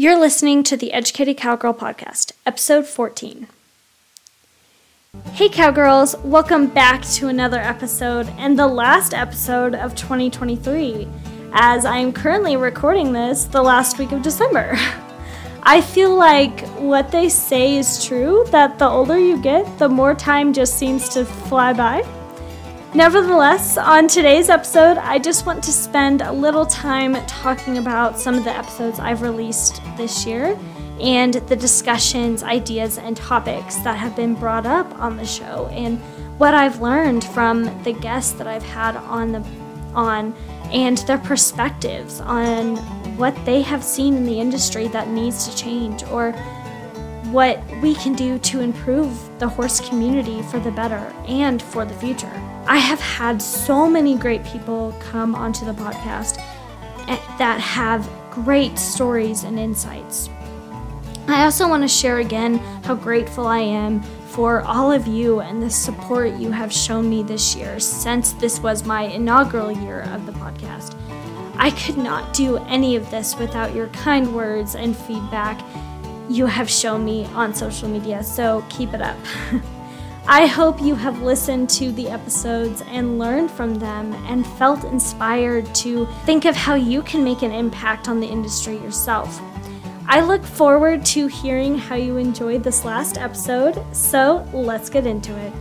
You're listening to the Educated Cowgirl Podcast, episode 14. Hey, Cowgirls, welcome back to another episode and the last episode of 2023, as I am currently recording this the last week of December. I feel like what they say is true that the older you get, the more time just seems to fly by. Nevertheless, on today's episode, I just want to spend a little time talking about some of the episodes I've released this year and the discussions, ideas, and topics that have been brought up on the show and what I've learned from the guests that I've had on the on and their perspectives on what they have seen in the industry that needs to change or what we can do to improve the horse community for the better and for the future. I have had so many great people come onto the podcast that have great stories and insights. I also want to share again how grateful I am for all of you and the support you have shown me this year since this was my inaugural year of the podcast. I could not do any of this without your kind words and feedback you have shown me on social media, so keep it up. I hope you have listened to the episodes and learned from them and felt inspired to think of how you can make an impact on the industry yourself. I look forward to hearing how you enjoyed this last episode, so let's get into it.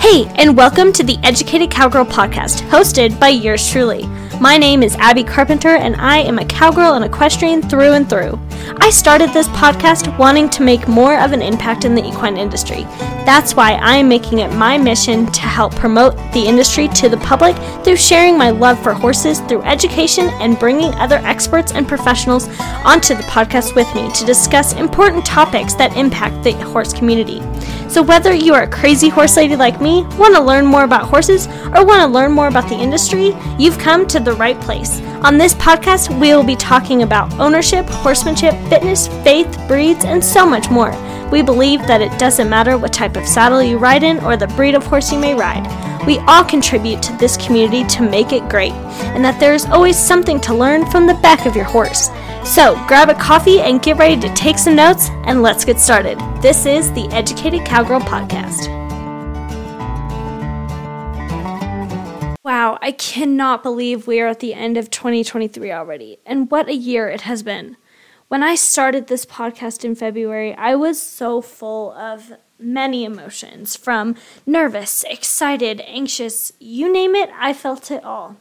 Hey, and welcome to the Educated Cowgirl podcast, hosted by yours truly. My name is Abby Carpenter, and I am a cowgirl and equestrian through and through. I started this podcast wanting to make more of an impact in the equine industry. That's why I am making it my mission to help promote the industry to the public through sharing my love for horses through education and bringing other experts and professionals onto the podcast with me to discuss important topics that impact the horse community. So, whether you are a crazy horse lady like me, want to learn more about horses, or want to learn more about the industry, you've come to the right place. On this podcast, we will be talking about ownership, horsemanship, fitness, faith, breeds, and so much more. We believe that it doesn't matter what type of saddle you ride in or the breed of horse you may ride. We all contribute to this community to make it great, and that there is always something to learn from the back of your horse. So grab a coffee and get ready to take some notes, and let's get started. This is the Educated Cowgirl Podcast. Wow, I cannot believe we are at the end of 2023 already, and what a year it has been. When I started this podcast in February, I was so full of many emotions from nervous, excited, anxious, you name it, I felt it all.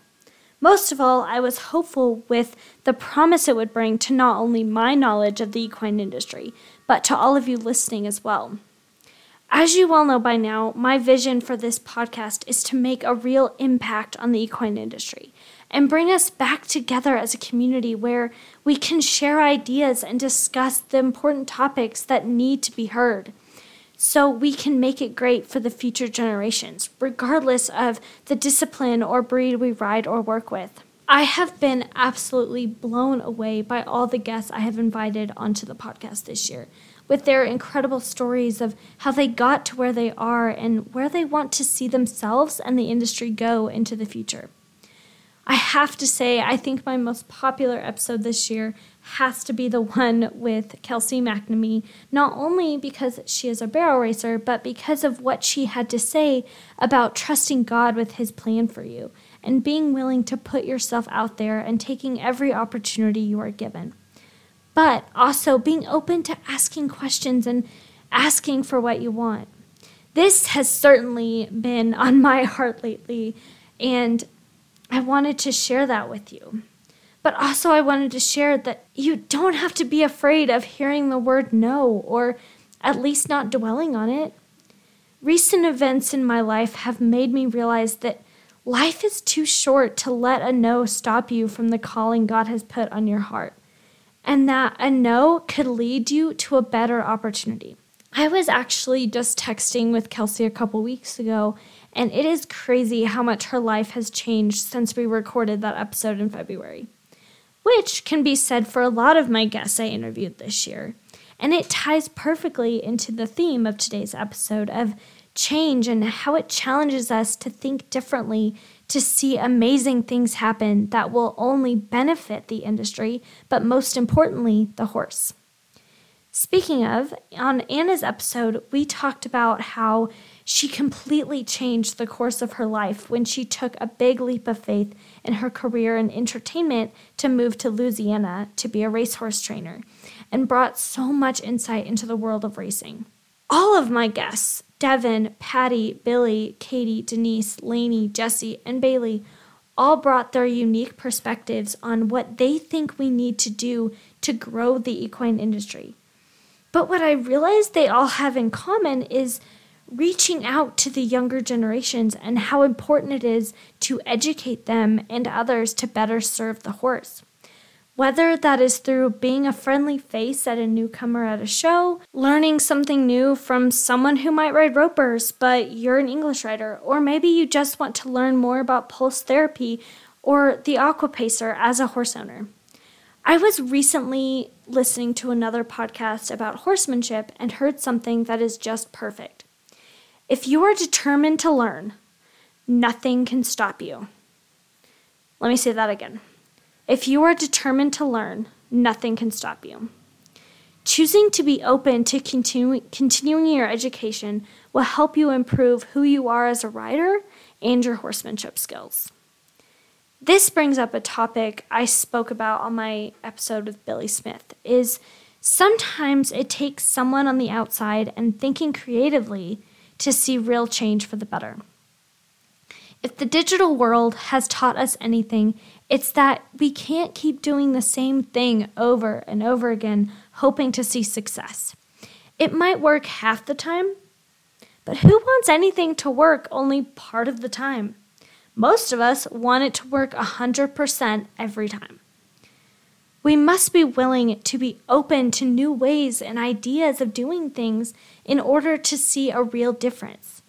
Most of all, I was hopeful with the promise it would bring to not only my knowledge of the equine industry, but to all of you listening as well. As you well know by now, my vision for this podcast is to make a real impact on the equine industry and bring us back together as a community where we can share ideas and discuss the important topics that need to be heard so we can make it great for the future generations, regardless of the discipline or breed we ride or work with. I have been absolutely blown away by all the guests I have invited onto the podcast this year, with their incredible stories of how they got to where they are and where they want to see themselves and the industry go into the future. I have to say, I think my most popular episode this year has to be the one with Kelsey McNamee, not only because she is a barrel racer, but because of what she had to say about trusting God with His plan for you and being willing to put yourself out there and taking every opportunity you are given. But also being open to asking questions and asking for what you want. This has certainly been on my heart lately, and I wanted to share that with you. But also, I wanted to share that you don't have to be afraid of hearing the word no, or at least not dwelling on it. Recent events in my life have made me realize that life is too short to let a no stop you from the calling God has put on your heart, and that a no could lead you to a better opportunity. I was actually just texting with Kelsey a couple weeks ago, and it is crazy how much her life has changed since we recorded that episode in February, which can be said for a lot of my guests I interviewed this year. And it ties perfectly into the theme of today's episode of change and how it challenges us to think differently, to see amazing things happen that will only benefit the industry, but most importantly, the horse. Speaking of, on Anna's episode, we talked about how she completely changed the course of her life when she took a big leap of faith in her career in entertainment to move to Louisiana to be a racehorse trainer and brought so much insight into the world of racing. All of my guests, Devin, Patty, Billy, Katie, Denise, Lainey, Jesse, and Bailey, all brought their unique perspectives on what they think we need to do to grow the equine industry. But what I realized they all have in common is reaching out to the younger generations and how important it is to educate them and others to better serve the horse. Whether that is through being a friendly face at a newcomer at a show, learning something new from someone who might ride ropers but you're an English rider, or maybe you just want to learn more about pulse therapy or the aquapacer as a horse owner. I was recently listening to another podcast about horsemanship and heard something that is just perfect. If you are determined to learn, nothing can stop you. Let me say that again. If you are determined to learn, nothing can stop you. Choosing to be open to continu- continuing your education will help you improve who you are as a rider and your horsemanship skills. This brings up a topic I spoke about on my episode with Billy Smith is sometimes it takes someone on the outside and thinking creatively to see real change for the better. If the digital world has taught us anything, it's that we can't keep doing the same thing over and over again, hoping to see success. It might work half the time, but who wants anything to work only part of the time? Most of us want it to work 100% every time. We must be willing to be open to new ways and ideas of doing things in order to see a real difference.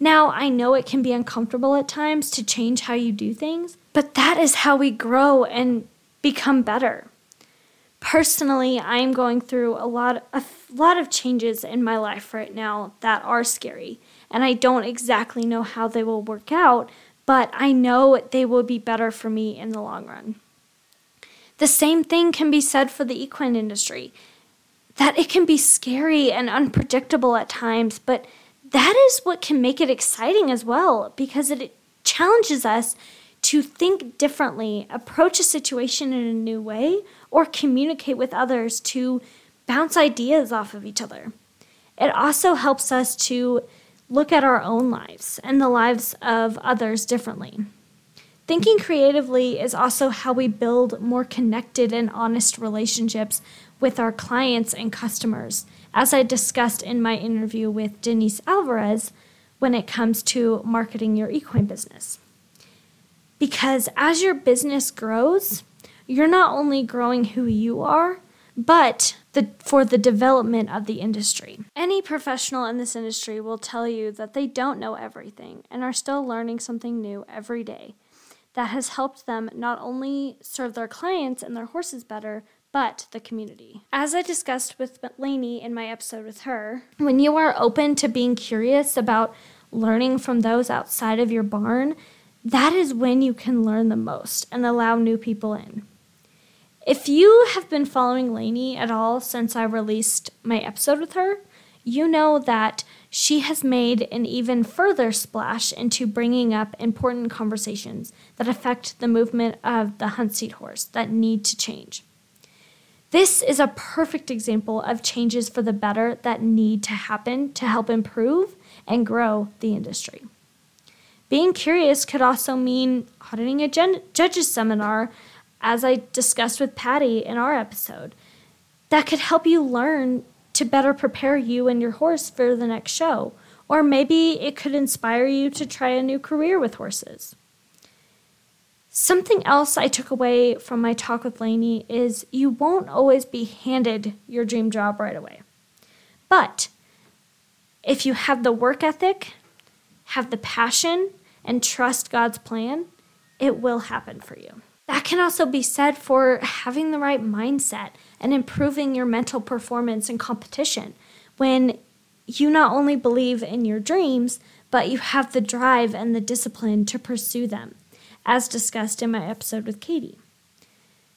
Now, I know it can be uncomfortable at times to change how you do things, but that is how we grow and become better. Personally, I am going through a lot a lot of changes in my life right now that are scary, and I don't exactly know how they will work out, but I know they will be better for me in the long run. The same thing can be said for the equine industry. That it can be scary and unpredictable at times, but that is what can make it exciting as well because it challenges us to think differently, approach a situation in a new way, or communicate with others to bounce ideas off of each other. It also helps us to look at our own lives and the lives of others differently. Thinking creatively is also how we build more connected and honest relationships with our clients and customers, as I discussed in my interview with Denise Alvarez when it comes to marketing your equine business. Because as your business grows, you're not only growing who you are, but the, for the development of the industry. Any professional in this industry will tell you that they don't know everything and are still learning something new every day that has helped them not only serve their clients and their horses better, but the community. As I discussed with Lainey in my episode with her, when you are open to being curious about learning from those outside of your barn, that is when you can learn the most and allow new people in. If you have been following Lainey at all since I released my episode with her, you know that she has made an even further splash into bringing up important conversations that affect the movement of the hunt seat horse that need to change. This is a perfect example of changes for the better that need to happen to help improve and grow the industry. Being curious could also mean auditing a gen- judges seminar, as I discussed with Patty in our episode, that could help you learn to better prepare you and your horse for the next show. Or maybe it could inspire you to try a new career with horses. Something else I took away from my talk with Lainey is you won't always be handed your dream job right away. But if you have the work ethic, have the passion, and trust God's plan, it will happen for you. That can also be said for having the right mindset and improving your mental performance in competition. When you not only believe in your dreams, but you have the drive and the discipline to pursue them, as discussed in my episode with Katie.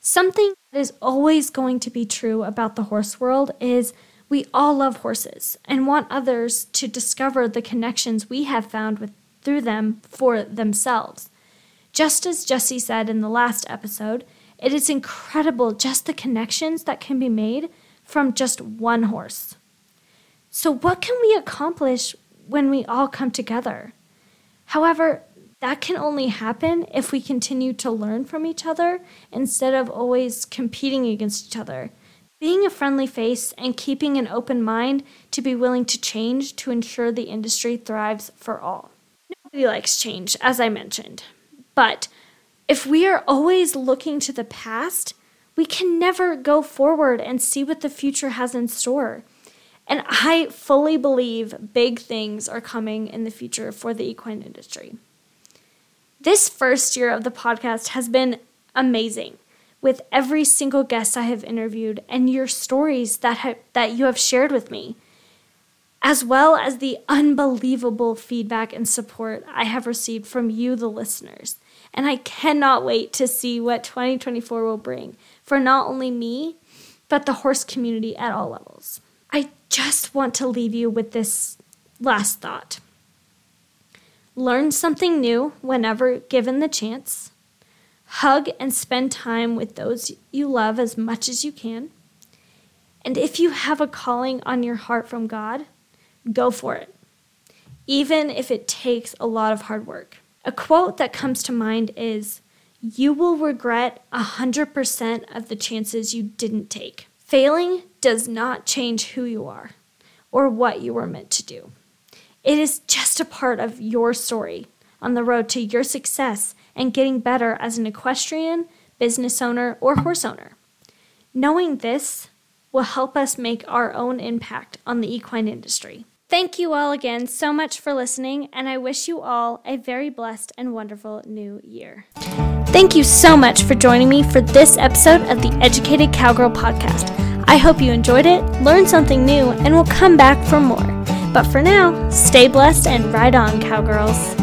Something that is always going to be true about the horse world is we all love horses and want others to discover the connections we have found with, through them for themselves. Just as Jesse said in the last episode, it is incredible just the connections that can be made from just one horse. So, what can we accomplish when we all come together? However, that can only happen if we continue to learn from each other instead of always competing against each other. Being a friendly face and keeping an open mind to be willing to change to ensure the industry thrives for all. Nobody likes change, as I mentioned. But if we are always looking to the past, we can never go forward and see what the future has in store. And I fully believe big things are coming in the future for the equine industry. This first year of the podcast has been amazing with every single guest I have interviewed and your stories that, ha- that you have shared with me, as well as the unbelievable feedback and support I have received from you, the listeners. And I cannot wait to see what 2024 will bring for not only me, but the horse community at all levels. I just want to leave you with this last thought. Learn something new whenever given the chance. Hug and spend time with those you love as much as you can. And if you have a calling on your heart from God, go for it, even if it takes a lot of hard work. A quote that comes to mind is You will regret 100% of the chances you didn't take. Failing does not change who you are or what you were meant to do. It is just a part of your story on the road to your success and getting better as an equestrian, business owner, or horse owner. Knowing this will help us make our own impact on the equine industry. Thank you all again so much for listening, and I wish you all a very blessed and wonderful new year. Thank you so much for joining me for this episode of the Educated Cowgirl Podcast. I hope you enjoyed it, learned something new, and will come back for more. But for now, stay blessed and ride on, cowgirls.